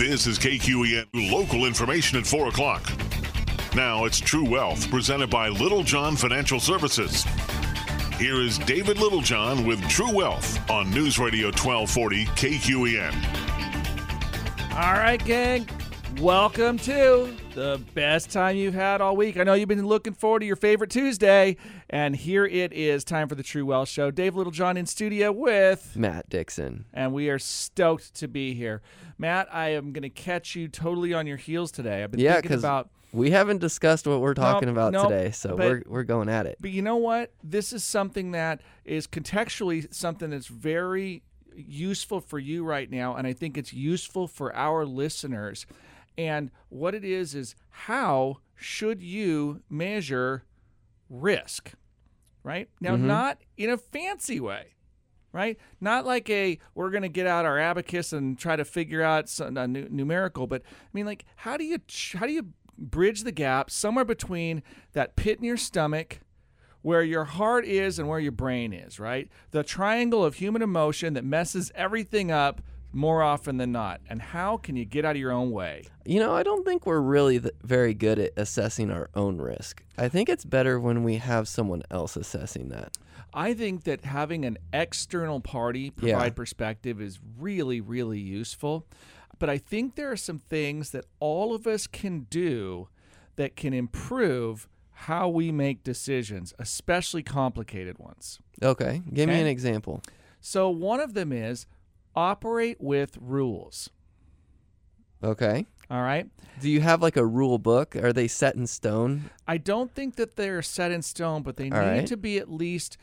This is KQEN local information at 4 o'clock. Now it's True Wealth, presented by Littlejohn Financial Services. Here is David Littlejohn with True Wealth on News Radio 1240 KQEN. All right, gang. Welcome to the best time you've had all week. I know you've been looking forward to your favorite Tuesday, and here it is time for the True Wealth Show. Dave Littlejohn in studio with Matt Dixon. and we are stoked to be here. Matt, I am going to catch you totally on your heels today. I've been Yeah, thinking because about we haven't discussed what we're talking about nope, today, so but- we're we're going at it. But you know what? This is something that is contextually something that's very useful for you right now, and I think it's useful for our listeners. And what it is is how should you measure risk? Right? Now, mm-hmm. not in a fancy way. Right? Not like a we're going to get out our abacus and try to figure out some a uh, nu- numerical, but I mean like how do you ch- how do you bridge the gap somewhere between that pit in your stomach where your heart is and where your brain is, right? The triangle of human emotion that messes everything up more often than not. And how can you get out of your own way? You know, I don't think we're really th- very good at assessing our own risk. I think it's better when we have someone else assessing that. I think that having an external party Yeah. provide perspective is really, really useful. But I think there are some things that all of us can do that can improve how we make decisions, especially complicated ones. Okay, give me an example. So, one of them is operate with rules. Okay. All right. Do you have like a rule book? Are they set in stone? I don't think that they're set in stone, but they need All right. to be at least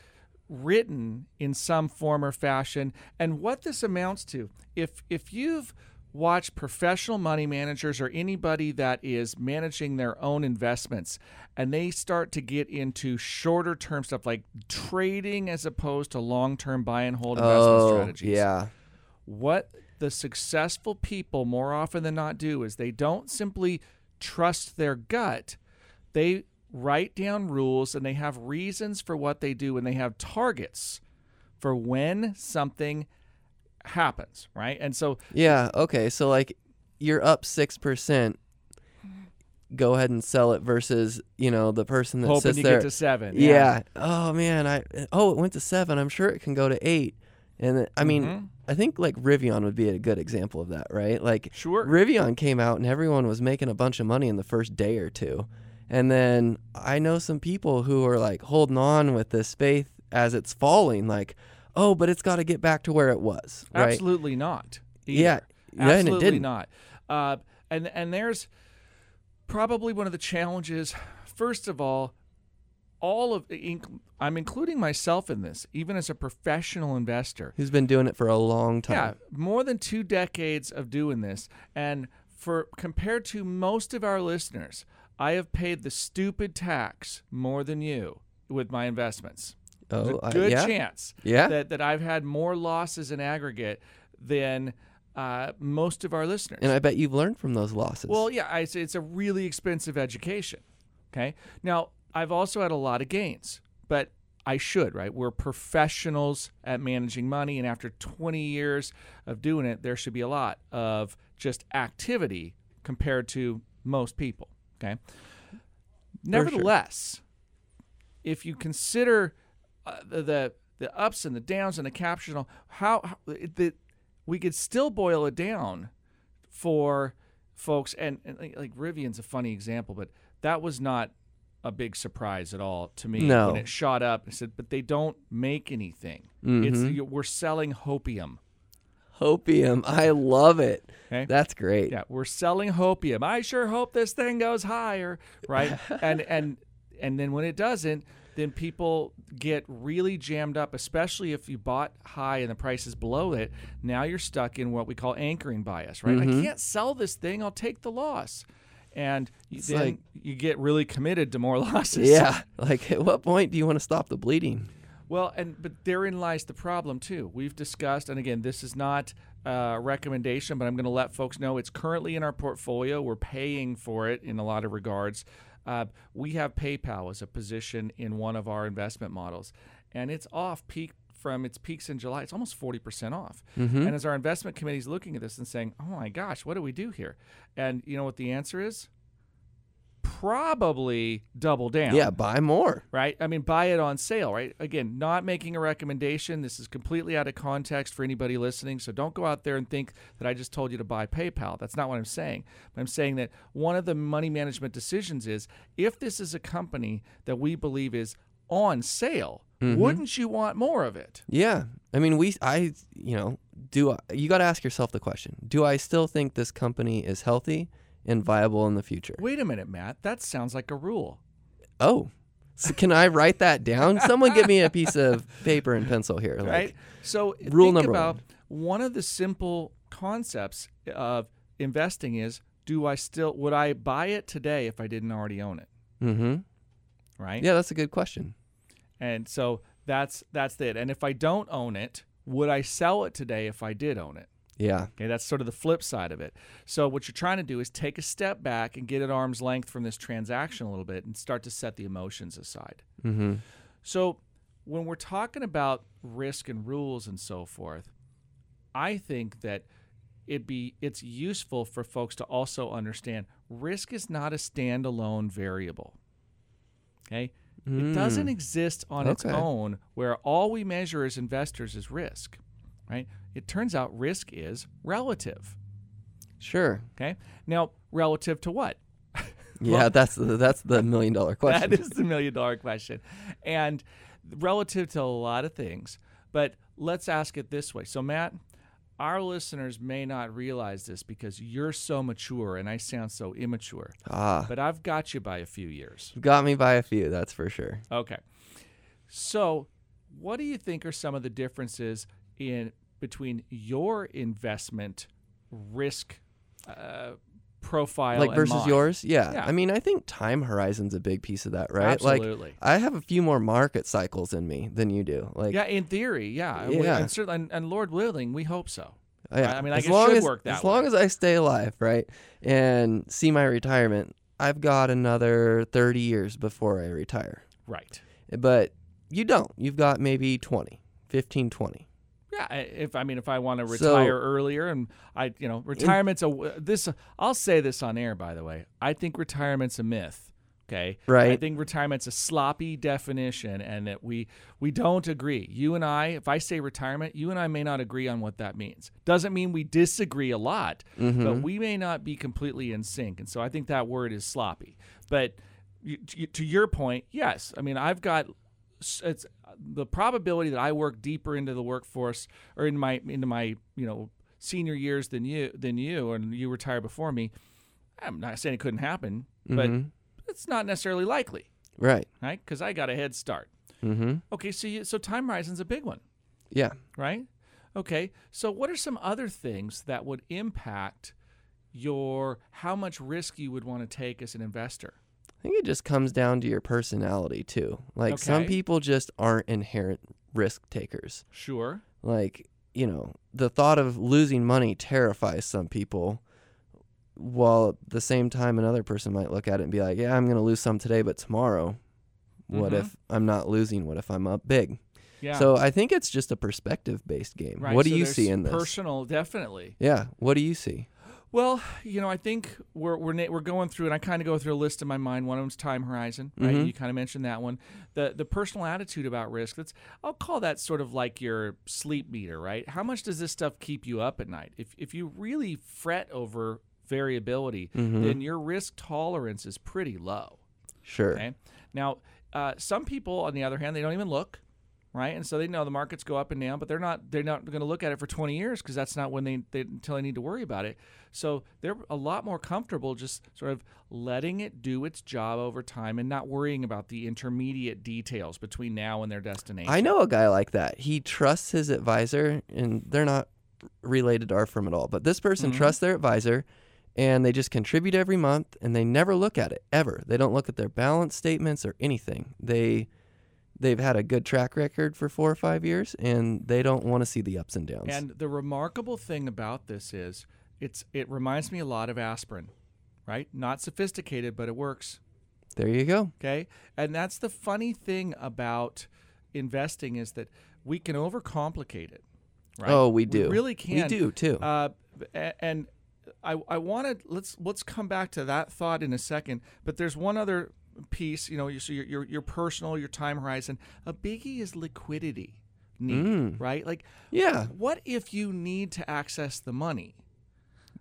written in some form or fashion. And what this amounts to, if if you've watched professional money managers or anybody that is managing their own investments and they start to get into shorter term stuff like trading as opposed to long-term buy and hold investment oh, strategies yeah. What the successful people more often than not do is they don't simply trust their gut. They write down rules and they have reasons for what they do and they have targets for when something happens, right? And so Yeah. Okay. So like, you're up six percent. Go ahead and sell it versus you know the person that hoping sits you there. get to 7. yeah. Oh man. I oh it went to seven. I'm sure it can go to eight. And it- I mean, Mhm. I think like Rivian would be a good example of that, right? Like Sure. Rivian came out and everyone was making a bunch of money in the first day or two. And then I know some people who are like holding on with this faith as it's falling, like, oh, but it's got to get back to where it was, right? Absolutely not. either. Yeah, yeah, and it absolutely didn't. not. Uh, and and there's probably one of the challenges. First of all, all of inc- I'm including myself in this, even as a professional investor. Who's been doing it for a long time. Yeah, more than two decades of doing this, and for compared to most of our listeners, I have paid the stupid tax more than you with my investments. There's Oh, a good yeah. chance Yeah. that, that I've had more losses in aggregate than uh, most of our listeners. And I bet you've learned from those losses. well, yeah, I say it's a really expensive education. Okay. Now, I've also had a lot of gains, but I should, right? We're professionals at managing money. And after 20 years of doing it, there should be a lot of just activity compared to most people. Okay. Nevertheless, if you consider uh, the, the ups and the downs and the all, how, how the, we could still boil it down for folks. And, and like Rivian's a funny example, but that was not a big surprise at all to me No. when it shot up. I said, but they don't make anything. It's Mhm. you- we're selling hopium. Hopium. I love it. Okay. That's great. Yeah, we're selling hopium. I sure hope this thing goes higher, right? and and and then when it doesn't, then people get really jammed up, especially if you bought high and the price is below it. Now you're stuck in what we call anchoring bias, right? I Mhm. can't sell this thing. I'll take the loss. And you, It's then like- you get really committed to more losses. Yeah. Like, at what point do you want to stop the bleeding? Well, and but therein lies the problem too. We've discussed, and again, this is not a recommendation, but I'm going to let folks know it's currently in our portfolio. We're paying for it in a lot of regards. Uh, we have PayPal as a position in one of our investment models, and it's off peak from its peaks in July, it's almost 40% off. Mm-hmm. And as our investment committee is looking at this and saying, oh my gosh, what do we do here? And you know what the answer is? Probably double down. Yeah, buy more. Right? I mean, buy it on sale, right? Again, not making a recommendation. This is completely out of context for anybody listening. So don't go out there and think that I just told you to buy PayPal. That's not what I'm saying. I'm saying that one of the money management decisions is if this is a company that we believe is on sale, Mm-hmm. wouldn't you want more of it? Yeah. I mean, we, I, you know, do I, you got to ask yourself the question Do I still think this company is healthy and viable in the future? Wait a minute, Matt. That sounds like a rule. Oh, so can I write that down? Someone give me a piece of paper and pencil here. Like, right? So rule think number about one of the simple concepts of investing is do I still would I buy it today if I didn't already own it? Mm-hmm. Right? Yeah, that's a good question. And so that's that's it. And if I don't own it, would I sell it today if I did own it? Yeah. Okay, that's sort of the flip side of it. So what you're trying to do is take a step back and get at arm's length from this transaction a little bit and start to set the emotions aside. Mm-hmm. So when we're talking about risk and rules and so forth, I think that it be it's useful for folks to also understand risk is not a standalone variable. Okay? It doesn't mm. exist on its own where all we measure as investors is risk, right? It turns out risk is relative. Sure. Okay? Now, relative to what? Yeah, that's the, that's the million dollar question. That is the million dollar question. And relative to a lot of things. But let's ask it this way. So, Matt, our listeners may not realize this because you're so mature and I sound so immature, ah, but I've got you by a few years. got me by a few. That's for sure. Okay. So, what do you think are some of the differences in between your investment risk uh, profile like versus mine? yours yeah. Yeah. i mean i think time horizon's a big piece of that right like Absolutely. i have a few more market cycles in me than you do like yeah, in theory, yeah, Yeah. and, certainly, and, and Lord willing, we hope so. Oh, yeah, I mean, I as guess it long should as, work that as long way. as i stay alive right and see my retirement i've got another 30 years before i retire Right. but you don't you've got maybe 20 15 20 Yeah, if I mean, if I want to So- retire earlier, and I, you know, retirement's a this. I'll say this on air, by the way. I think retirement's a myth. Okay, right. I think retirement's a sloppy definition, and that we we don't agree. You and I, if I say retirement, you and I may not agree on what that means. Doesn't mean we disagree a lot, Mm-hmm. but we may not be completely in sync. And so I think that word is sloppy. But you, to, to your point, yes. I mean, I've got it's the probability that I work deeper into the workforce or in my into my you know senior years than you than you and you retire before me. I'm not saying it couldn't happen, but Mhm. it's not necessarily likely, right right? Because I got a head start. mm-hmm Okay, so you, so time horizon's a big one, yeah right? Okay, so what are some other things that would impact your how much risk you would want to take as an investor? I think it just comes down to your personality too. Like some people just aren't inherent risk takers. Sure. Like, you know, the thought of losing money terrifies some people. While at the same time another person might look at it and be like, "Yeah, I'm going to lose some today, but tomorrow what Mhm. if I'm not losing? What if I'm up big?" Yeah. So, I think it's just a perspective-based game. right. What do so you see in this? Personal, definitely. yeah, what do you see? Well, you know, I think we're we're na- we're going through, and I kind of go through a list in my mind. One of them's time horizon, right? Mhm. You kind of mentioned that one. The the personal attitude about risk. That's I'll call that sort of like your sleep meter, right? How much does this stuff keep you up at night? If if you really fret over variability, Mhm. then your risk tolerance is pretty low. Sure. Okay. Now, uh, some people, on the other hand, they don't even look, right? And so they know the markets go up and down, but they're not they're not going to look at it for 20 years because that's not when they, they until they need to worry about it. So they're a lot more comfortable just sort of letting it do its job over time and not worrying about the intermediate details between now and their destination. I know a guy like that. He trusts his advisor, and they're not related to our firm at all. But this person Mhm. trusts their advisor, and they just contribute every month, and they never look at it ever. They don't look at their balance statements or anything. They they've had a good track record for four or five years, and they don't want to see the ups and downs. And the remarkable thing about this is it's it reminds me a lot of aspirin, right? Not sophisticated, but it works. there you go. Okay. And that's the funny thing about investing is that we can overcomplicate it. Right? Oh, we do. really can. We do too. Uh, and I I wanted let's let's come back to that thought in a second. But there's one other piece. You know, you- so your your your personal, your time horizon. A biggie is liquidity need, Mm. right? Like, yeah. what if you need to access the money?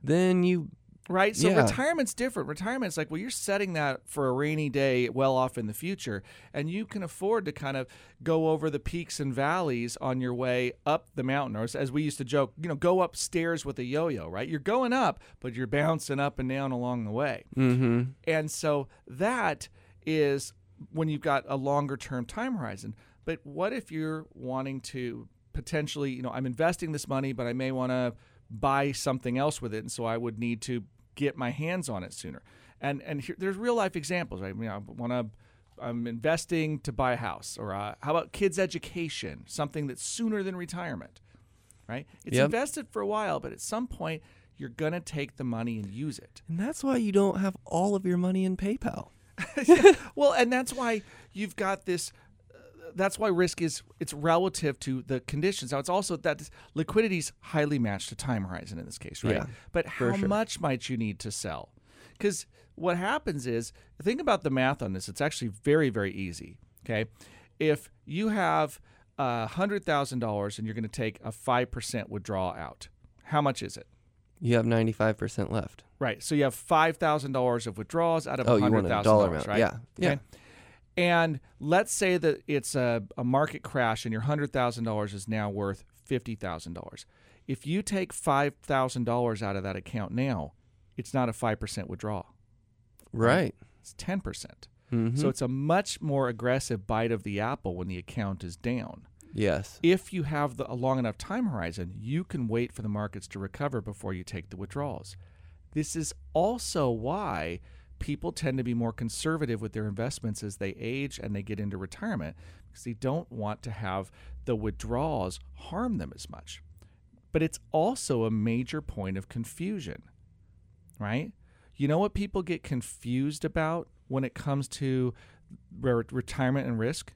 Then you Right. So Yeah. retirement's different. Retirement's like, well, you're setting that for a rainy day well off in the future, and you can afford to kind of go over the peaks and valleys on your way up the mountain, or as- as we used to joke, you know, go upstairs with a yo-yo. Right. You're going up, but you're bouncing up and down along the way. mm-hmm. And so that is when you've got a longer term time horizon. But what if you're wanting to potentially, you know, I'm investing this money, but I may want to buy something else with it, and so I would need to get my hands on it sooner. And and here, there's real life examples. Right? I mean, I want to. I'm investing to buy a house, or uh, how about kids' education? Something that's sooner than retirement, right? It's Yep. invested for a while, but at some point you're gonna take the money and use it. And that's why you don't have all of your money in PayPal. well, and that's why you've got this. uh, That's why risk is it's relative to the conditions. Now it's also that liquidity is highly matched to time horizon in this case, right? Yeah, but how sure. much might you need to sell? Because what happens is think about the math on this. It's actually very very easy. Okay, if you have a hundred thousand dollars and you're going to take a five percent withdrawal out, how much is it? You have 95% left. Right. So you have five thousand dollars of withdrawals out of Oh, a you hundred want a thousand dollar right? Yeah. Yeah. And let's say that it's a, a market crash and your hundred thousand dollars is now worth fifty thousand dollars. If you take five thousand dollars out of that account now, it's not a five percent withdrawal. Right. It's ten percent. Mm-hmm. So it's a much more aggressive bite of the apple when the account is down. Yes. If you have the, a long enough time horizon, you can wait for the markets to recover before you take the withdrawals. This is also why people tend to be more conservative with their investments as they age and they get into retirement because they don't want to have the withdrawals harm them as much. But it's also a major point of confusion, right? You know what people get confused about when it comes to re- retirement and risk?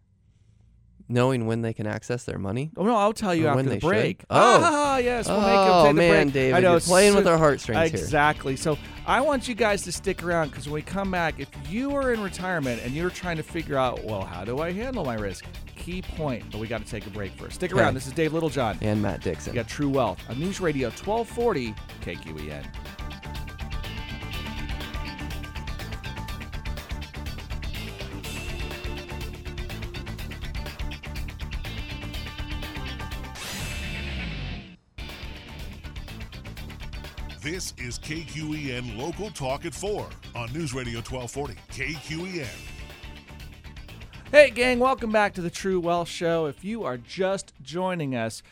Knowing when they can access their money. Oh no, I'll tell you Or after when the they should. break. Oh. Ah, yes, we'll make it oh take the man, break. David, I know, you're playing with so- our heartstrings here. Exactly. So I want you guys to stick around because when we come back, if you are in retirement and you're trying to figure out, well, how do I handle my risk? Key point, but we got to take a break first. Stick around. Okay. This is Dave Littlejohn. And Matt Dixon. You got True Wealth on News Radio 1240 KQEN. This is KQEN Local Talk at 4 on News Radio 1240. KQEN. Hey, gang, welcome back to the True Wealth Show. If you are just joining us,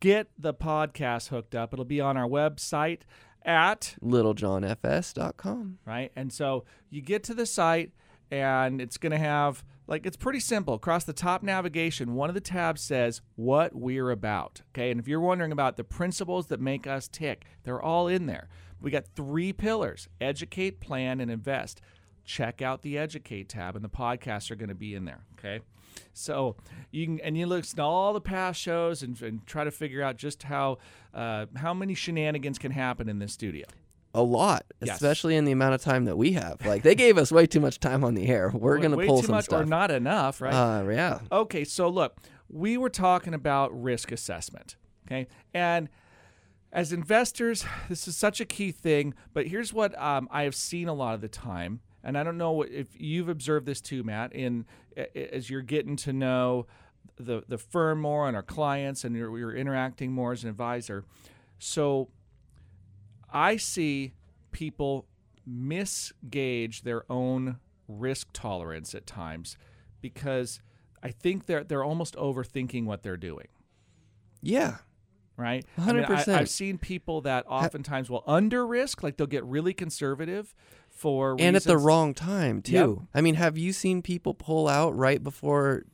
get the podcast hooked up. It'll be on our website at littlejohnfs.com. right? And so you get to the site and it's going to have like it's pretty simple. Across the top navigation, one of the tabs says what we're about. Okay? And if you're wondering about the principles that make us tick, they're all in there. We got three pillars: educate, plan, and invest. Check out the educate tab and the podcasts are going to be in there, okay? So you can and you listen to all the past shows and, and try to figure out just how uh, how many shenanigans can happen in this studio. A lot, Yes. especially in the amount of time that we have. Like they gave us way too much time on the air. We're gonna way pull too some much stuff. or not enough, right? Uh, yeah. okay, so look, we were talking about risk assessment, okay, and as investors, this is such a key thing. But here's what um, I have seen a lot of the time, and I don't know if you've observed this too, Matt. In as you're getting to know the the firm more and our clients, and you're, you're interacting more as an advisor, so I see people misgauge their own risk tolerance at times because I think they're they're almost overthinking what they're doing. Yeah. Right? I mean, I, 100%. I've seen people that oftentimes will under risk, like they'll get really conservative for And at the wrong time too. I mean, have you seen people pull out right before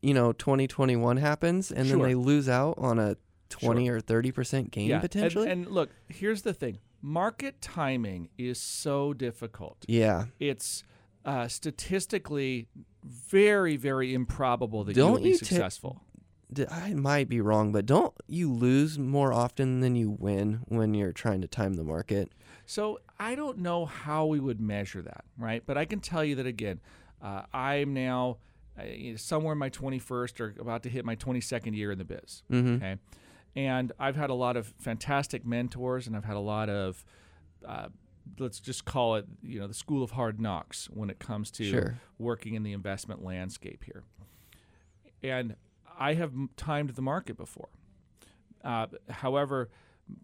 you know 2021 happens and then they lose out on a 20 or 30% gain yeah. and- potentially? And, look, here's the thing: market timing is so difficult. yeah. It's uh, statistically very, very improbable that Don't you will be you successful. d- I might be wrong, but don't you lose more often than you win when you're trying to time the market? So I don't know how we would measure that, right? But I can tell you that again, uh, I'm now uh, somewhere in my 21st or about to hit my 22nd year in the biz. Mm-hmm. Okay, and I've had a lot of fantastic mentors, and I've had a lot of uh, let's just call it you know the school of hard knocks when it comes to Sure. working in the investment landscape here. And I have timed the market before. Uh, however,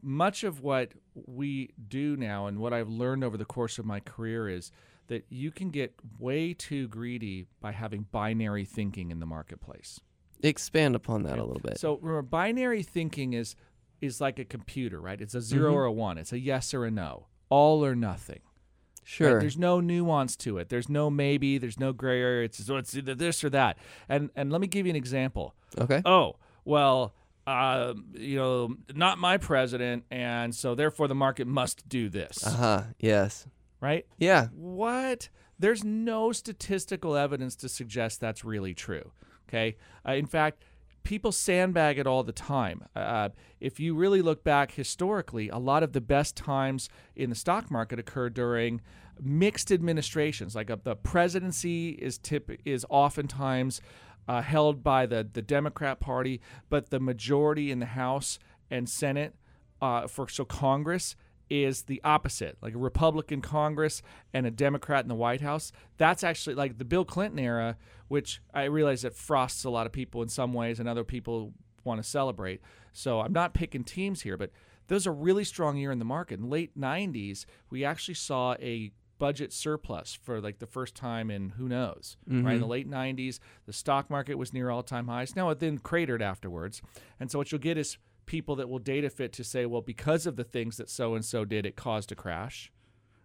much of what we do now and what I've learned over the course of my career is that you can get way too greedy by having binary thinking in the marketplace. Expand upon that a little bit. So remember, binary thinking is is like a computer, right? It's a 0 Mhm. or a one. It's a yes or a no, all or nothing. right? sure. There's no nuance to it. There's no maybe. There's no gray area. It's so it's either this or that. And and let me give you an example. okay. Oh well, uh, you know, not my president, and so therefore the market must do this, Uh huh. Yes. right? Yeah. What? There's no statistical evidence to suggest that's really true. Okay. Uh, in fact, people sandbag it all the time. Uh, if you really look back historically, a lot of the best times in the stock market occur during mixed administrations. Like uh, the presidency is tip is oftentimes uh, held by the the Democrat Party, but the majority in the House and Senate uh, for so Congress is the opposite, like a Republican Congress and a Democrat in the White House. That's actually like the Bill Clinton era, which I realize that frosts a lot of people in some ways, and other people want to celebrate. So I'm not picking teams here, but those are really strong year in the market. In late 90s, we actually saw a budget surplus for like the first time in who knows right in the mm-hmm. late 90s the stock market was near all-time highs now it then cratered afterwards and so what you'll get is people that will data fit to say, well, because of the things that so and so did, it caused a crash,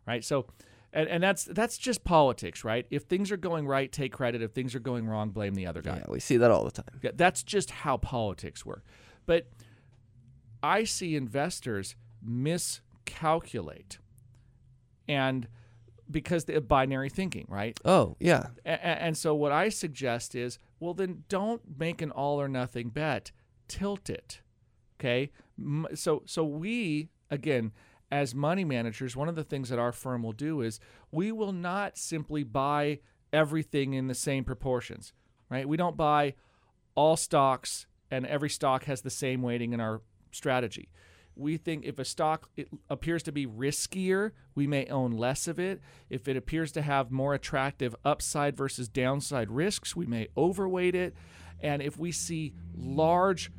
right? So, and, and that's that's just politics, right? If things are going right, take credit. If things are going wrong, blame the other guy. Yeah. We see that all the time. Yeah, that's just how politics work. But I see investors miscalculate, and because have binary thinking, right? Oh yeah. And so what I suggest is, well, then don't make an all or nothing bet. Tilt it. Okay. So so we again as money managers, one of the things that our firm will do is we will not simply buy everything in the same proportions. Right? We don't buy all stocks and every stock has the same weighting in our strategy. We think if a stock appears to be riskier, we may own less of it. If it appears to have more attractive upside versus downside risks, we may overweight it. And if we see large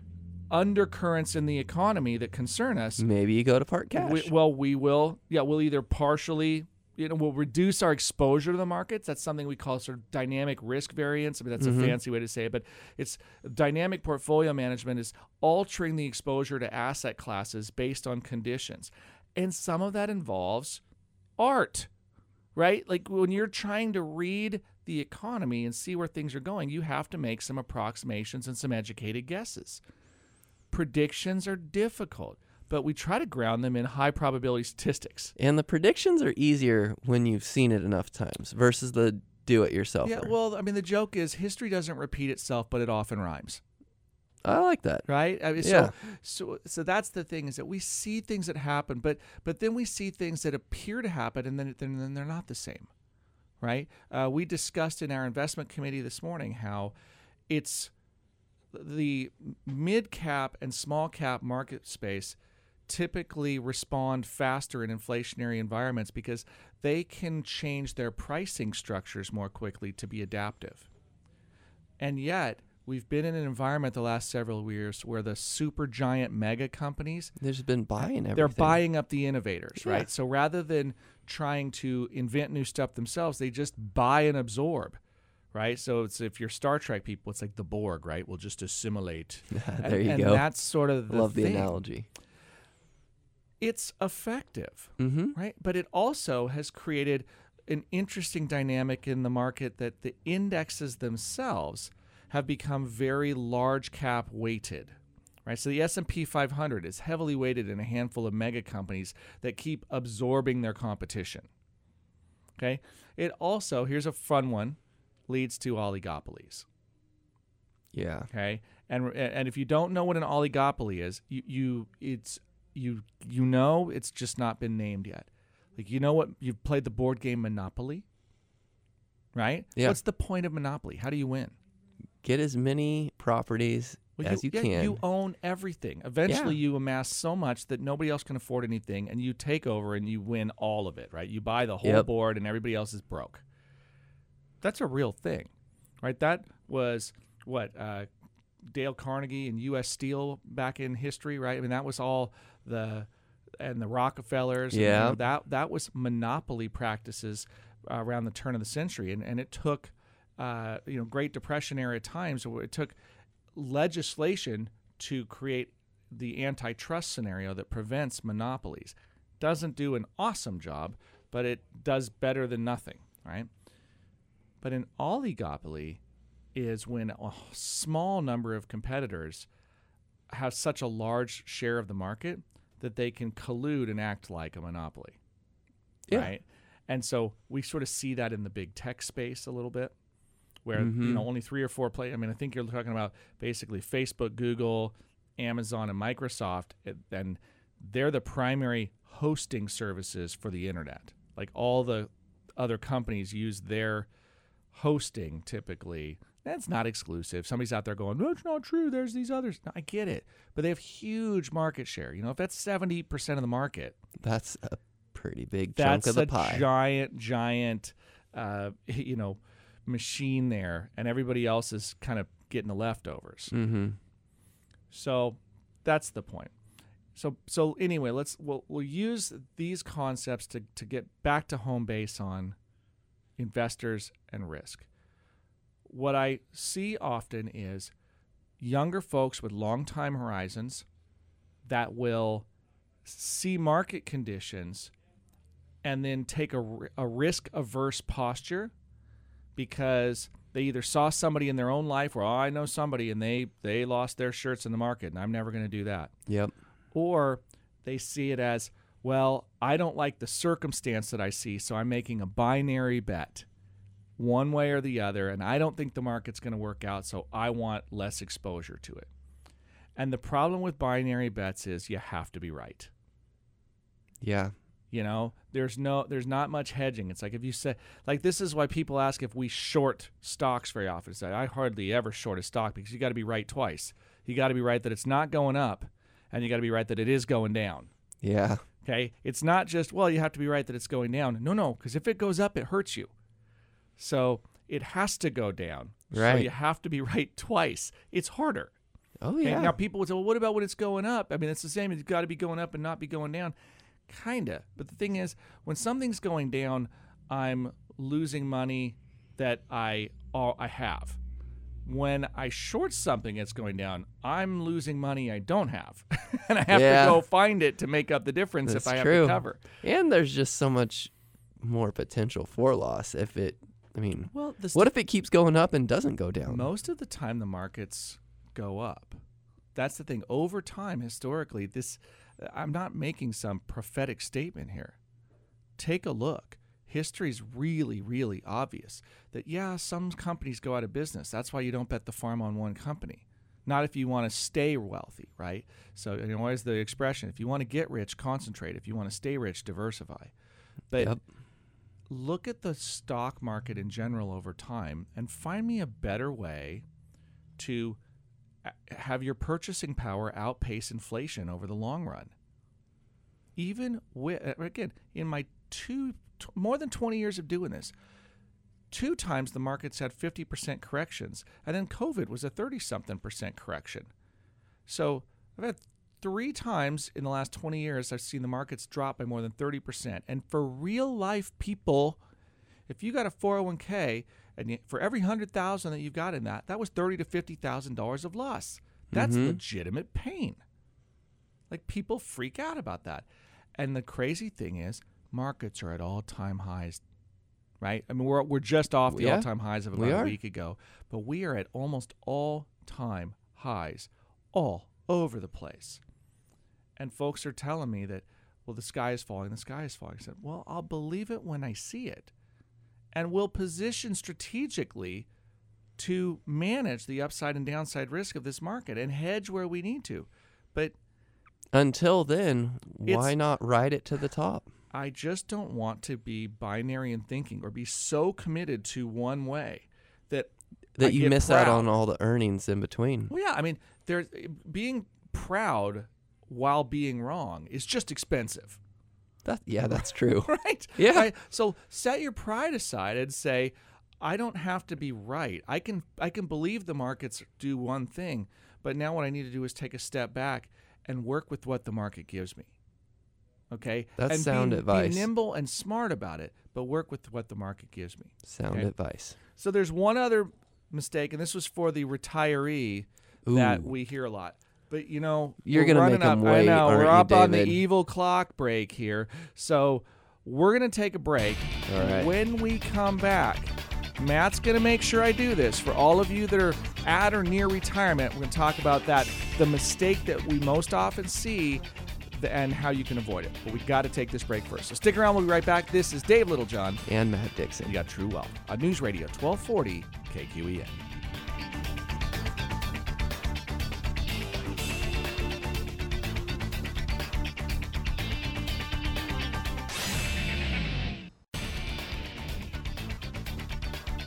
undercurrents in the economy that concern us, Maybe you go to Park Cash. we, well, we will. Yeah, we'll either partially, you know, we'll reduce our exposure to the markets. That's something we call sort of dynamic risk variance. I mean, that's a mm-hmm. fancy way to say it, but it's dynamic portfolio management is altering the exposure to asset classes based on conditions, and some of that involves art, right? Like when you're trying to read the economy and see where things are going, you have to make some approximations and some educated guesses predictions are difficult, but we try to ground them in high probability statistics. and the predictions are easier when you've seen it enough times versus the do it yourself. Yeah, well, I mean, the joke is history doesn't repeat itself, but it often rhymes, I like that. right? I mean, Yeah. so, so, so that's the thing is that we see things that happen, but but then we see things that appear to happen, and then then, then they're not the same, right? Uh, we discussed in our investment committee this morning how it's the mid cap and small cap market space typically respond faster in inflationary environments because they can change their pricing structures more quickly to be adaptive. And yet, we've been in an environment the last several years where the super giant mega companies There's been buying everything. they're buying up the innovators, Yeah. right? So rather than trying to invent new stuff themselves, they just buy and absorb, right? So it's if you're Star Trek people, it's like the Borg, right? We'll just assimilate. there and, you and go. that's sort of the Love the analogy. It's effective, Mm-hmm. right? But it also has created an interesting dynamic in the market that the indexes themselves have become very large cap weighted. Right, so the S&P 500 is heavily weighted in a handful of mega companies that keep absorbing their competition. Okay? It also, here's a fun one, leads to oligopolies. Yeah. Okay, and and if you don't know what an oligopoly is, you you it's you you know it's just not been named yet. Like you know what you've played the board game Monopoly, right? Yeah. What's the point of Monopoly? How do you win? Get as many properties Well, as you, yeah, can. You own everything. Eventually, you amass so much that nobody else can afford anything, and you take over and you win all of it. Right? You buy the whole Yep. board, and everybody else is broke. That's a real thing, right? That was what uh, Dale Carnegie and U.S. Steel back in history, right? I mean, that was all the and the Rockefellers. and, you Yeah. know, that that was monopoly practices uh, around the turn of the century, and and it took uh, you know Great Depression era times. It took legislation to create the antitrust scenario that prevents monopolies. Doesn't do an awesome job, but it does better than nothing, right? But an oligopoly is when a small number of competitors have such a large share of the market that they can collude and act like a monopoly. Yeah. Right? And so we sort of see that in the big tech space a little bit where you Mhm. know only three or four play I mean I think you're talking about basically Facebook, Google, Amazon and Microsoft and they're the primary hosting services for the internet. Like all the other companies use their hosting typically. That's not exclusive. Somebody's out there going, "That's not true. There's these others." No, I get it, but they have huge market share. You know, if that's seventy percent of the market, That's a pretty big chunk of the a pie. giant, giant, uh, you know, machine there, and everybody else is kind of getting the leftovers. mm-hmm. So that's the point. So so anyway, let's we'll we'll use these concepts to to get back to home base on investors and risk. What I see often is younger folks with long time horizons that will see market conditions and then take a, a risk averse posture because they either saw somebody in their own life or oh, I know somebody and they they lost their shirts in the market and I'm never going to do that Yep. or they see it as well I don't like the circumstance that I see so I'm making a binary bet one way or the other and I don't think the market's going to work out so I want less exposure to it. And the problem with binary bets is you have to be right. Yeah. You know, there's no, there's not much hedging. It's like if you say, like this is why people ask if we short stocks very often. It's like, I hardly ever short a stock because you got to be right twice. You got to be right that it's not going up, and you got to be right that it is going down. Yeah. Okay, it's not just well, you have to be right that it's going down. No, no, because if it goes up, it hurts you. So it has to go down. Right. So you have to be right twice. It's harder. Oh yeah. Now people would say, well, what about when it's going up? I mean, it's the same. It's got to be going up and not be going down. Kinda. But the thing is, when something's going down, I'm losing money that I all I have. When I short something that's going down, I'm losing money I don't have, and I have Yeah. to go find it to make up the difference That's if I have to cover. and there's just so much more potential for loss if it. I mean, Well, the what if it keeps going up and doesn't go down? Most of the time, the markets go up. That's the thing. Over time, historically, this I'm not making some prophetic statement here. Take a look. History's really, really obvious that yeah, some companies go out of business. That's why you don't bet the farm on one company. Not if you want to stay wealthy, right? So, you know, what is the expression? If you want to get rich, concentrate. If you want to stay rich, diversify. But Yep. look at the stock market in general over time and find me a better way to have your purchasing power outpace inflation over the long run. Even with again in my two t- more than 20 years of doing this, two times the markets had 50% corrections and then COVID was a 30 something percent correction. So, I've had three times in the last 20 years I've seen the markets drop by more than 30%. And for real life people, if you got a 401k and you, for every 100,000 that you've got in that, that was 30 to 50,000 dollars of loss. That's Mhm. legitimate pain. Like people freak out about that. And the crazy thing is, markets are at all-time highs. Right? I mean, we're we're just off the Yeah, all-time highs of about a week ago, but we are at almost all-time highs all over the place. And folks are telling me that, well, the sky is falling, the sky is falling. I said, well, I'll believe it when I see it. And we'll position strategically to manage the upside and downside risk of this market and hedge where we need to. But Until then, why not ride it to the top? I just don't want to be binary in thinking or be so committed to one way that That I you miss out on all the earnings in between. Well, yeah, I mean, there's being proud while being wrong is just expensive, That yeah, that's true. right? Yeah. Right? So set your pride aside and say, I don't have to be right. I can I can believe the markets do one thing, but now what I need to do is take a step back and work with what the market gives me. Okay, That's and sound be, advice. Be nimble and smart about it, but work with what the market gives me. Sound Okay. advice. So there's one other mistake, and this was for the retiree that we hear a lot. But you know, You're gonna running make 'em up. wait, I know we're up you, on the evil clock break here. So we're gonna take a break. All right. When we come back, Matt's gonna make sure I do this for all of you that are at or near retirement. We're gonna talk about that, the mistake that we most often see. Th- And how you can avoid it. But we got to take this break first. So stick around. We'll be right back. This is Dave Littlejohn. And Matt Dixon. You got True Wealth on News Radio 1240 KQEN.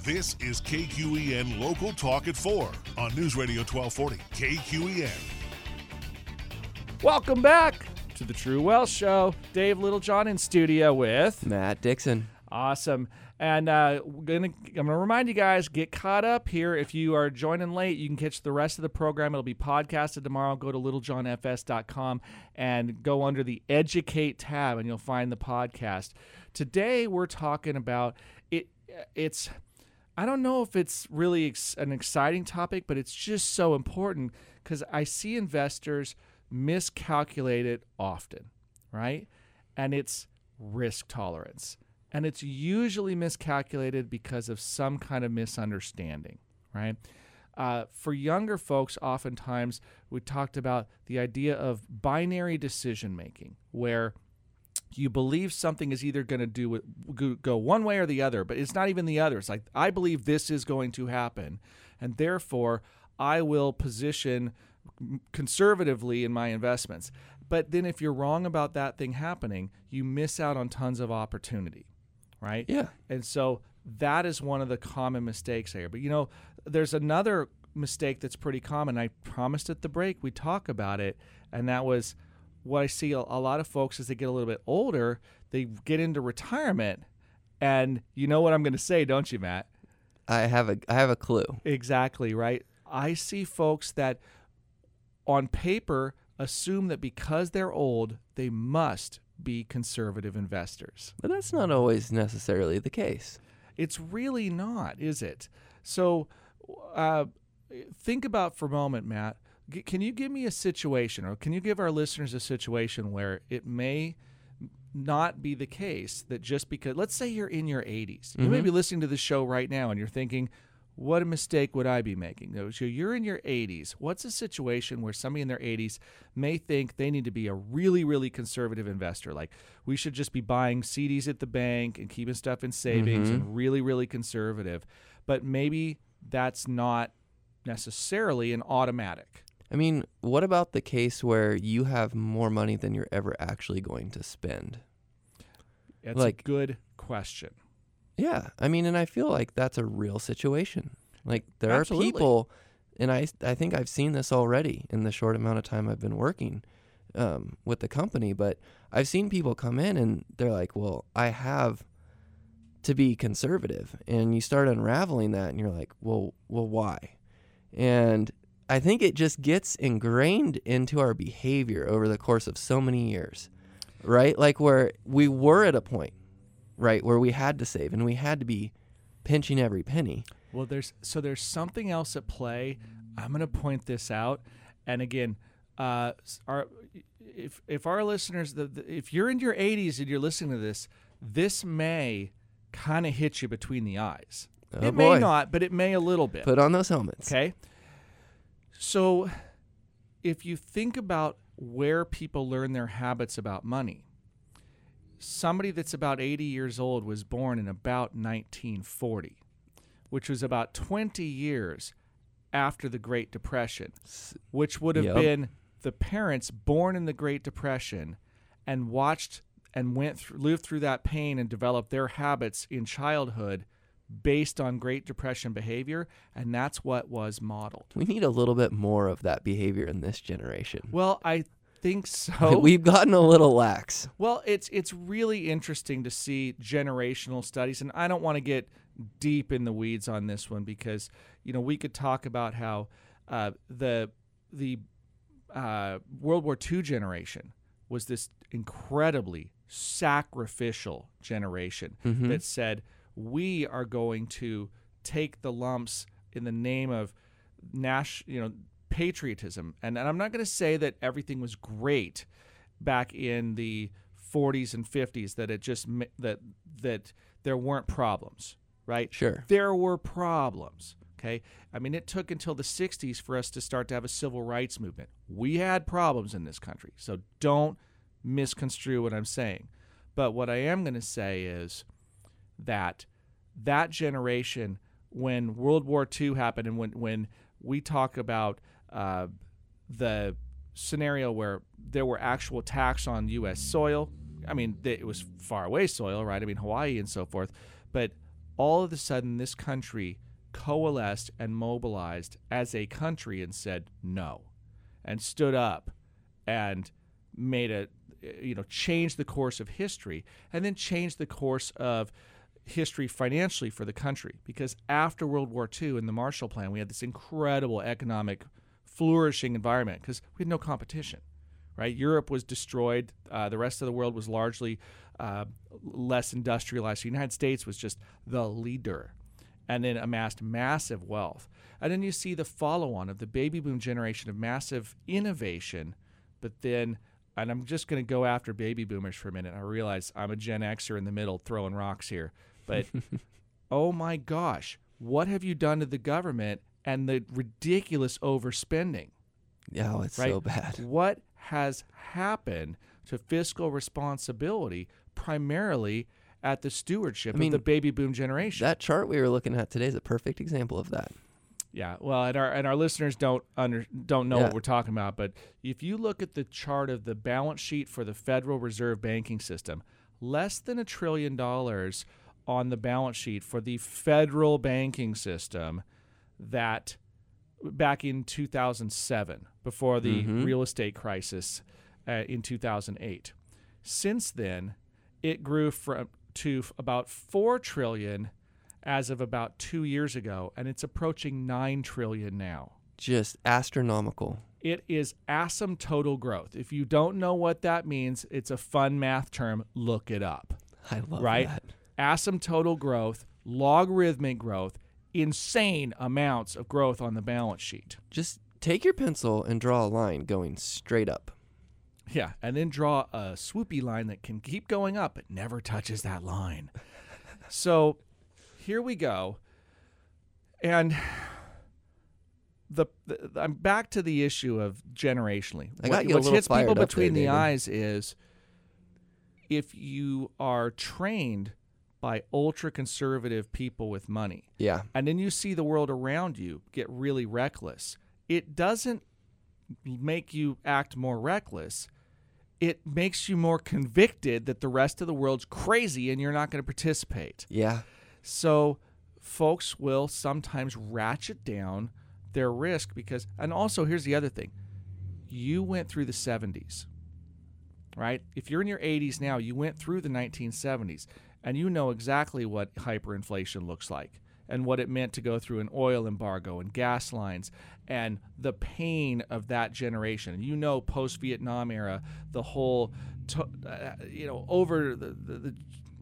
This is KQEN Local Talk at 4 on News Radio 1240 KQEN. Welcome back to the True Wealth Show. Dave Littlejohn in studio with Matt Dixon. awesome. And uh, we're gonna, I'm gonna remind you guys, get caught up here. If you are joining late, you can catch the rest of the program. It'll be podcasted tomorrow. Go to littlejohnfs.com and go under the Educate tab, and you'll find the podcast. Today we're talking about it. It's I don't know if it's really ex- an exciting topic, but it's just so important because I see investors miscalculate it often, right? And it's risk tolerance. And it's usually miscalculated because of some kind of misunderstanding, right? Uh, for younger folks, oftentimes we talked about the idea of binary decision making, where you believe something is either going to do go- go one way or the other, but it's not even the other. It's like I believe this is going to happen, and therefore I will position conservatively in my investments. But then if you're wrong about that thing happening, you miss out on tons of opportunity, right? Yeah. And so that is one of the common mistakes here. But you know, there's another mistake that's pretty common. I promised at the break we talk about it, and that was what I see a, a lot of folks as they get a little bit older, they get into retirement, and you know what I'm going to say, don't you, Matt? I have a I have a clue. Exactly, right? I see folks that on paper assume that because they're old, they must be conservative investors. But that's not always necessarily the case. It's really not, is it? So, uh, think about for a moment, Matt. G- can you give me a situation, or can you give our listeners a situation where it may not be the case that just because, let's say you're in your 80s, you may be listening to the show right now and you're thinking, what a mistake would I be making? So you're in your 80s. What's a situation where somebody in their 80s may think they need to be a really, really conservative investor? Like we should just be buying CDs at the bank and keeping stuff in savings and mm-hmm. really, really conservative. But maybe that's not necessarily an automatic. I mean, what about the case where you have more money than you're ever actually going to spend? It's Like- a good question. Yeah, I mean, and I feel like that's a real situation. Like there Absolutely. are people, and I I think I've seen this already in the short amount of time I've been working um, with the company. But I've seen people come in and they're like, "Well, I have to be conservative," and you start unraveling that, and you're like, "Well, well, why?" And I think it just gets ingrained into our behavior over the course of so many years, right? Like where we were at a point right? Where we had to save and we had to be pinching every penny. Well, there's so there's something else at play. I'm going to point this out, and again, uh, our if if our listeners, the, the, if you're in your 80s and you're listening to this, this may kind of hit you between the eyes. Oh, it boy. may not, but it may a little bit. Put on those helmets. Okay. So if you think about where people learn their habits about money, somebody that's about 80 years old was born in about 1940. which was about 20 years after the Great Depression, which would have Yep. been the parents born in the Great Depression and watched and went through, lived through that pain and developed their habits in childhood based on Great Depression behavior, and that's what was modeled. We need a little bit more of that behavior in this generation. Well, I think so. We've gotten a little lax. Well, it's it's really interesting to see generational studies, and I don't want to get deep in the weeds on this one because you know we could talk about how uh, the the uh, World War II generation was this incredibly sacrificial generation Mhm. that said we are going to take the lumps in the name of Nash, you know, patriotism. And, and I'm not going to say that everything was great back in the 40s and 50s. That it just that that there weren't problems, right? Sure. There were problems. Okay, I mean, it took until the 60s for us to start to have a civil rights movement. We had problems in this country, so don't misconstrue what I'm saying. But what I am going to say is that that generation, when World War II happened, and when when we talk about uh, the scenario where there were actual attacks on U.S. soil, I mean, it was far away soil, right? I mean, Hawaii and so forth. But all of a sudden, this country coalesced and mobilized as a country and said no, and stood up and made a you know changed the course of history and then changed the course of history financially for the country because after World War II and the Marshall Plan we had this incredible economic flourishing environment because we had no competition right? Europe was destroyed uh, the rest of the world was largely uh, less industrialized. The United States was just the leader and then amassed massive wealth. And then you see the follow on of the baby boom generation of massive innovation but then and I'm just going to go after baby boomers for a minute. I realize I'm a Gen Xer in the middle throwing rocks here, but oh my gosh, what have you done to the government and the ridiculous overspending? Yeah, oh, it's Right? so bad. What has happened to fiscal responsibility primarily at the stewardship I mean, of the baby boom generation? That chart we were looking at today is a perfect example of that. Yeah, well, and our and our listeners don't under don't know Yeah. what we're talking about, but if you look at the chart of the balance sheet for the Federal Reserve banking system, less than a trillion dollars on the balance sheet for the federal banking system that back in 2007 before the Mhm. real estate crisis uh, in 2008. Since then, it grew from to about 4 trillion as of about 2 years ago and it's approaching 9 trillion now. Just astronomical. It is asymptotal growth. If you don't know what that means, it's a fun math term, look it up I love right? that. Asymptotal growth, logarithmic growth, insane amounts of growth on the balance sheet. Just take your pencil and draw a line going straight up. Yeah, and then draw a swoopy line that can keep going up but never touches that line. so here we go. And the, the I'm back to the issue of generationally. I What- you what little hits people between there, the David. eyes is if you are trained by ultra conservative people with money Yeah. and then you see the world around you get really reckless, it doesn't make you act more reckless. It makes you more convicted that the rest of the world's crazy and you're not going to participate. Yeah. So, folks will sometimes ratchet down their risk because, and also here's the other thing you went through the 70s, right? If you're in your 80s now, you went through the 1970s and you know exactly what hyperinflation looks like and what it meant to go through an oil embargo and gas lines and the pain of that generation. You know, post Vietnam era, the whole, uh, you know, over the, the, the,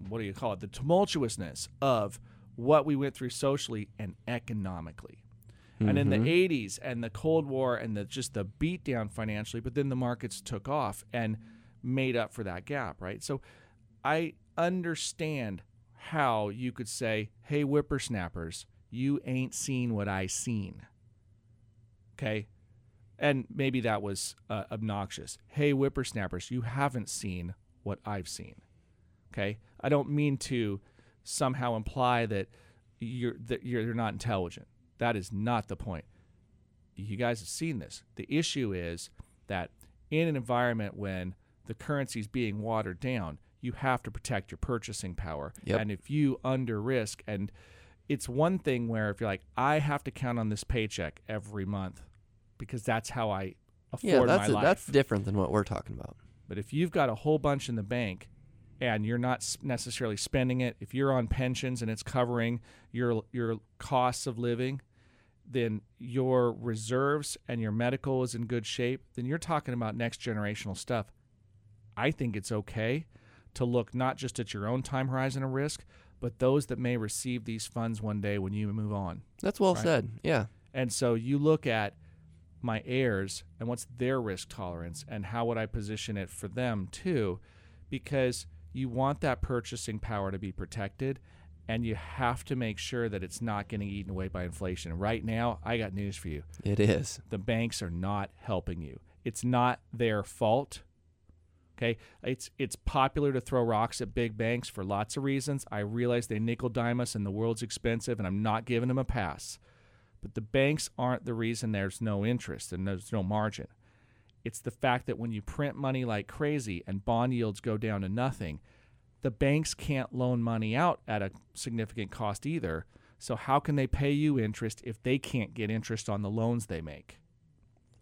what do you call it, the tumultuousness of what we went through socially and economically. And in the 80s and the Cold War and the just the beatdown financially, but then the markets took off and made up for that gap, right? So I understand how you could say, "Hey whippersnappers, you ain't seen what I seen." Okay? And maybe that was uh, obnoxious. Hey whippersnappers, you haven't seen what I've seen. Okay? I don't mean to somehow imply that you're that you're, you're not intelligent. That is not the point. You guys have seen this. The issue is that in an environment when the currency is being watered down, you have to protect your purchasing power. Yep. And if you under risk, and it's one thing where if you're like, I have to count on this paycheck every month because that's how I afford Yeah, that's my a, life. that's different than what we're talking about. But if you've got a whole bunch in the bank and you're not necessarily spending it, if you're on pensions and it's covering your your costs of living, then your reserves and your medical is in good shape, then you're talking about next generational stuff. I think it's okay to look not just at your own time horizon of risk, but those that may receive these funds one day when you move on. That's well Right. said. Yeah. And so you look at my heirs and what's their risk tolerance and how would I position it for them too, because you want that purchasing power to be protected and you have to make sure that it's not getting eaten away by inflation. Right now, I got news for you. It is. The banks are not helping you. It's not their fault. Okay, it's it's popular to throw rocks at big banks for lots of reasons. I realize they nickel dime us and the world's expensive, and I'm not giving them a pass. But the banks aren't the reason there's no interest and there's no margin. It's the fact that when you print money like crazy and bond yields go down to nothing, the banks can't loan money out at a significant cost either. So how can they pay you interest if they can't get interest on the loans they make?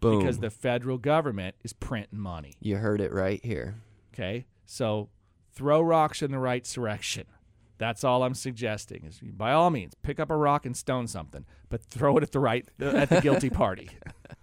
Boom. Because the federal government is printing money. you heard it right here. Okay? So throw rocks in the right direction. That's all I'm suggesting. Is by all means pick up a rock and stone something, but throw it at the right at the guilty party.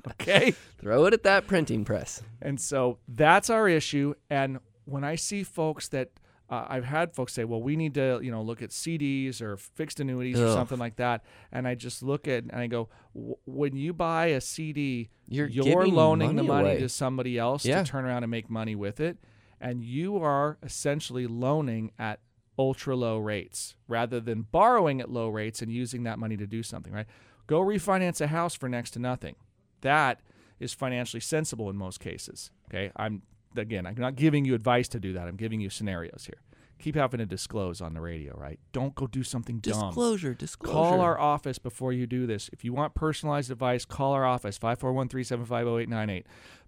okay? Throw it at that printing press. And so that's our issue. And when I see folks that uh, I've had folks say, well, we need to, you know, look at CDs or fixed annuities or something like that. And I just look at and I go, w- when you buy a CD, You're giving loaning the money money away. to somebody else Yeah. to turn around and make money with it. And you are essentially loaning at ultra low rates rather than borrowing at low rates and using that money to do something, right? Go refinance a house for next to nothing. That is financially sensible in most cases. Okay. I'm again, I'm not giving you advice to do that. I'm giving you scenarios here. Keep having to disclose on the radio, right? Don't go do something dumb. Disclosure, disclosure. Call our office before you do this. If you want personalized advice, call our office 541-375-0898.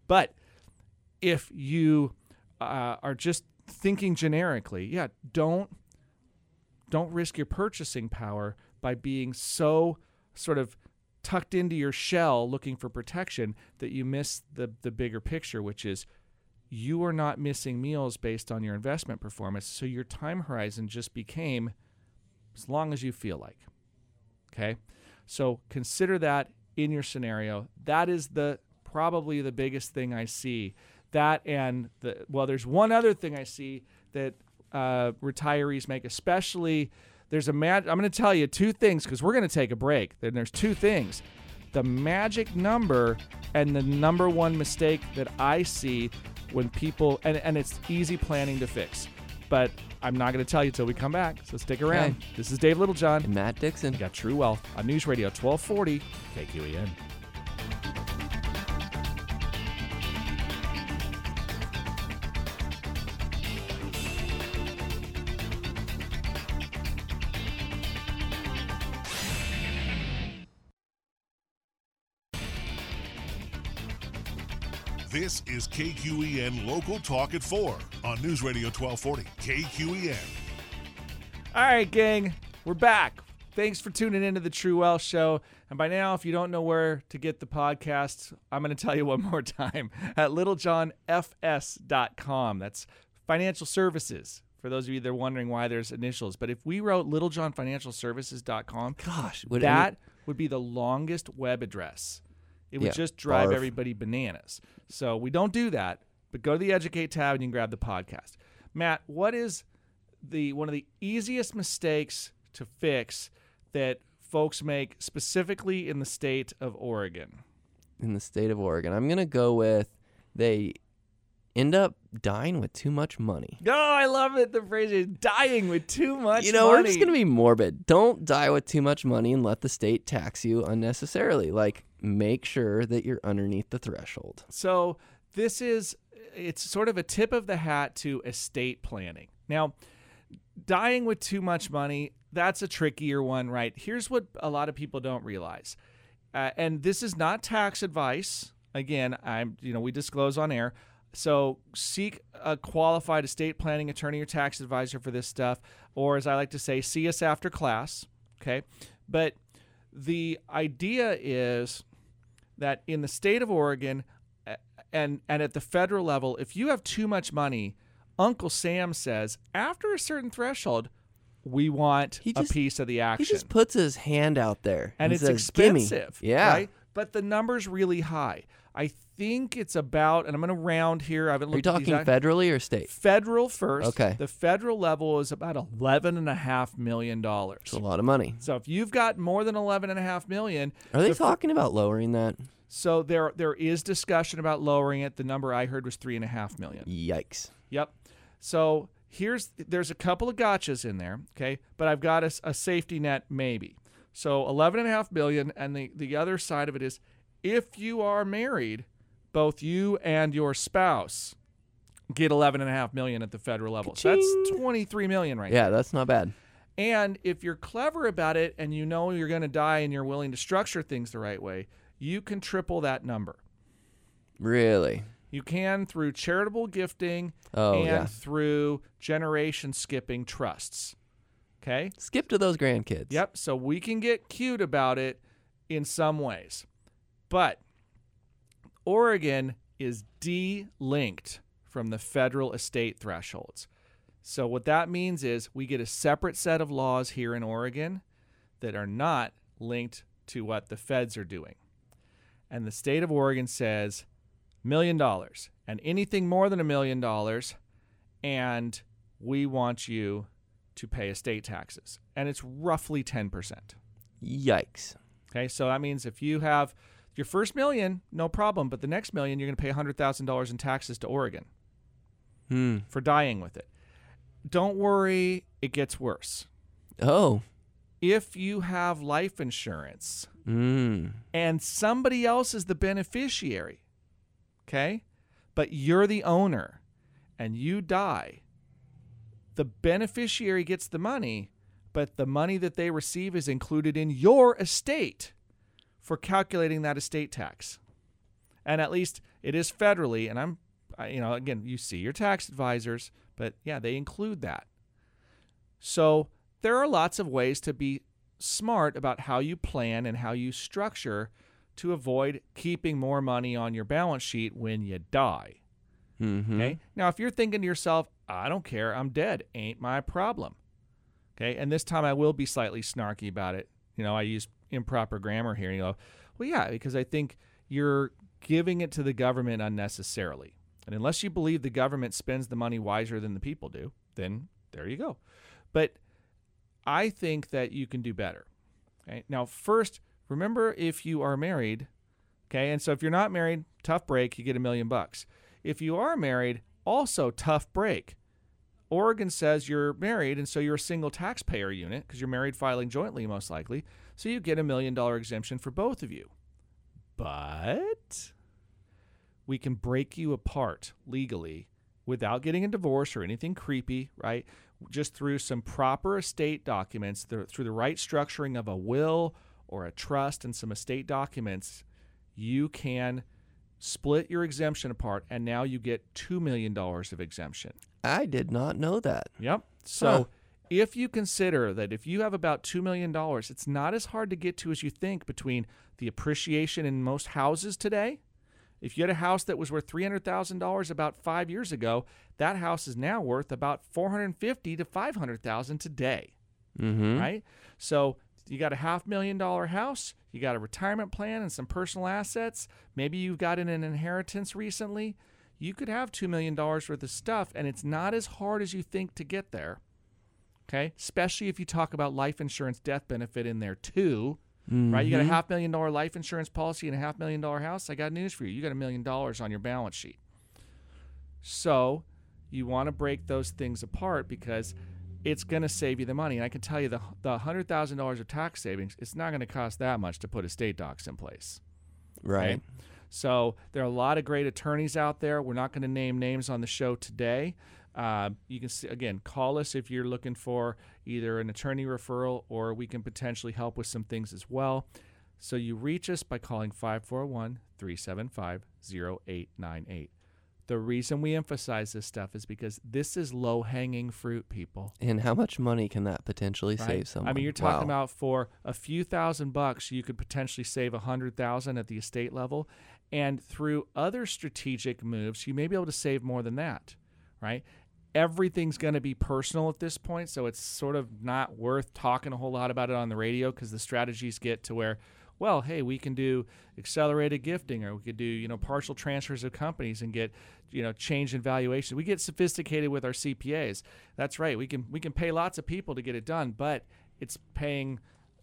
But if you uh, are just thinking generically, yeah, don't don't risk your purchasing power by being so sort of tucked into your shell looking for protection that you miss the the bigger picture, which is you are not missing meals based on your investment performance. So your time horizon just became as long as you feel like. Okay? So consider that in your scenario. That is the probably the biggest thing I see. That and the well, there's one other thing I see that uh, retirees make, especially there's a mag. I'm going to tell you two things because we're going to take a break. Then there's two things: the magic number and the number one mistake that I see when people and and it's easy planning to fix. But I'm not going to tell you till we come back. So stick around. Okay. This is Dave Littlejohn. And Matt Dixon. We got True Wealth on News Radio 1240 KQEN. This is KQEN Local Talk at 4 on News Radio 1240. KQEN. All right, gang, we're back. Thanks for tuning into the True Wealth Show. And by now, if you don't know where to get the podcast, I'm going to tell you one more time at littlejohnfs.com. That's financial services. For those of you that are wondering why there's initials, but if we wrote littlejohnfinancialservices.com, Gosh, would that would be the longest web address. It would Yeah, just drive barf. everybody bananas. So we don't do that, but go to the Educate tab and you can grab the podcast. Matt, what is the one of the easiest mistakes to fix that folks make specifically in the state of Oregon? in the state of Oregon, I'm gonna go with they end up dying with too much money. Oh, I love it. The phrase is dying with too much money. you know, money. we're just gonna be morbid. Don't die with too much money and let the state tax you unnecessarily. Like, make sure that you're underneath the threshold. So this is it's sort of a tip of the hat to estate planning. Now, dying with too much money, that's a trickier one, right? Here's what a lot of people don't realize, uh, and this is not tax advice. Again, I'm you know we disclose on air. So seek a qualified estate planning attorney or tax advisor for this stuff, or as I like to say, see us after class. Okay, but the idea is that in the state of Oregon and and at the federal level, if you have too much money, Uncle Sam says after a certain threshold, we want just- a piece of the action. He just puts his hand out there and it's says, expensive. Yeah. Right? But the number's really high. I think it's about, and I'm going to round here. I haven't Are you looked at these talking out- federally or state? federal first. Okay. The federal level is about eleven and a half million dollars. It's a lot of money. So if you've got more than eleven and a half million, Are they the talking about lowering that? so there there is discussion about lowering it. The number I heard was three and a half million. Yikes. Yep. So here's there's a couple of gotchas in there, okay? But I've got a, s- a safety net maybe. So eleven and a half billion, and the the other side of it is if you are married, both you and your spouse get eleven and a half million at the federal level. So that's Ka-ching. twenty three million right Yeah, that's not bad. and if you're clever about it and you know you're going to die and you're willing to structure things the right way, you can triple that number. Really? You can through charitable gifting Oh, and yeah. through generation skipping trusts. Okay? Skip to those grandkids. Yep. So we can get cute about it in some ways. But Oregon is de-linked from the federal estate thresholds. So what that means is we get a separate set of laws here in Oregon that are not linked to what the feds are doing. And the state of Oregon says million dollars and anything more than a million dollars and we want you to pay estate taxes. And it's roughly 10%. Yikes. Okay, so that means if you have your first million, no problem, but the next million, you're going to pay $100,000 in taxes to Oregon Hmm. for dying with it. Don't worry, it gets worse. Oh. If you have life insurance Mm. and somebody else is the beneficiary, okay, but you're the owner and you die, the beneficiary gets the money, but the money that they receive is included in your estate for calculating that estate tax. And at least it is federally, and I'm, I- you know, again, you see your tax advisors, but yeah, they include that. So there are lots of ways to be smart about how you plan and how you structure to avoid keeping more money on your balance sheet when you die. Mm-hmm. Okay. Now, if you're thinking to yourself, I don't care, I'm dead, ain't my problem. Okay. And this time I will be slightly snarky about it. You know, I use improper grammar here. You go, well, yeah, because I think you're giving it to the government unnecessarily. And unless you believe the government spends the money wiser than the people do, then there you go. But I think that you can do better. Okay. Now, first, remember if you are married, okay, and so if you're not married, tough break, you get a million bucks. If you are married, also tough break. Oregon says you're married, and so you're a single taxpayer unit because you're married filing jointly, most likely. So you get a million dollar exemption for both of you. But we can break you apart legally without getting a divorce or anything creepy, right? Just through some proper estate documents, through the right structuring of a will or a trust and some estate documents, you can split your exemption apart, and now you get $2 million of exemption. I did not know that. Yep. So Huh. If you consider that if you have about $2 million, it's not as hard to get to as you think between the appreciation in most houses today. If you had a house that was worth $300,000 about five years ago, that house is now worth about 450 to 500,000 today, Mm-hmm. right? So you got a half million dollar house, you got a retirement plan and some personal assets. Maybe you've gotten an inheritance recently. You could have $2 million worth of stuff, and it's not as hard as you think to get there. Okay. Especially if you talk about life insurance death benefit in there too. Right? You got a mm-hmm. half million dollar life insurance policy and a half million dollar house. I got news for you. You got a million dollars on your balance sheet. So you want to break those things apart because it's going to save you the money. And I can tell you the the hundred thousand dollars of tax savings. It's not going to cost that much to put estate docs in place. Right. Okay? So there are a lot of great attorneys out there. We're not going to name names on the show today, Uh, you can see, again call us if you're looking for either an attorney referral or we can potentially help with some things as well. So you reach us by calling 541 375 0898. The reason we emphasize this stuff is because this is low hanging fruit, people. And how much money can that potentially right? save someone? I mean, you're talking Wow. about for a few thousand bucks, you could potentially save a hundred thousand at the estate level, and through other strategic moves, you may be able to save more than that, right? Everything's going to be personal at this point, so it's sort of not worth talking a whole lot about it on the radio because the strategies get to where, well, hey, we can do accelerated gifting, or we could do you know partial transfers of companies and get you know change in valuation. We get sophisticated with our CPAs. That's right. We can we can pay lots of people to get it done, but it's paying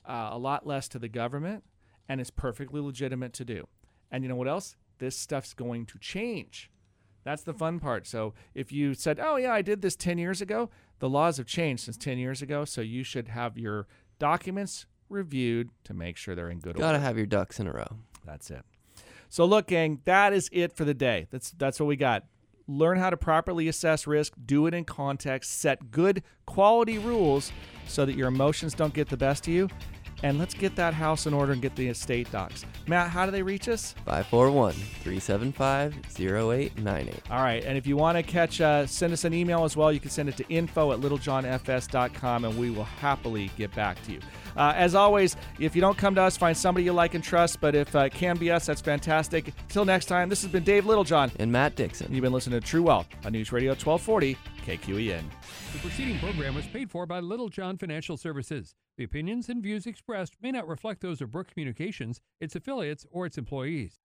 uh, a lot less to the government, and it's perfectly legitimate to do. And you know what else? This stuff's going to change. That's the fun part. So if you said, "Oh yeah, I did this 10 years ago," the laws have changed since 10 years ago, so you should have your documents reviewed to make sure they're in good order. Gotta have your ducks in a row. That's it. So look, gang, that is it for the day. That's that's what we got. Learn how to properly assess risk, do it in context, set good quality rules so that your emotions don't get the best of you. And let's get that house in order and get the estate docs. Matt, how do they reach us? 541 375 0898. All right, and if you want to catch, uh, send us an email as well. You can send it to info at littlejohnfs.com, and we will happily get back to you. Uh, as always, if you don't come to us, find somebody you like and trust. But if uh, it can be us, that's fantastic. Till next time, this has been Dave Littlejohn. And Matt Dixon. You've been listening to True Wealth on News Radio 1240 KQEN. The preceding program was paid for by Littlejohn Financial Services. The opinions and views expressed may not reflect those of Brooke Communications, its affiliates, or its employees.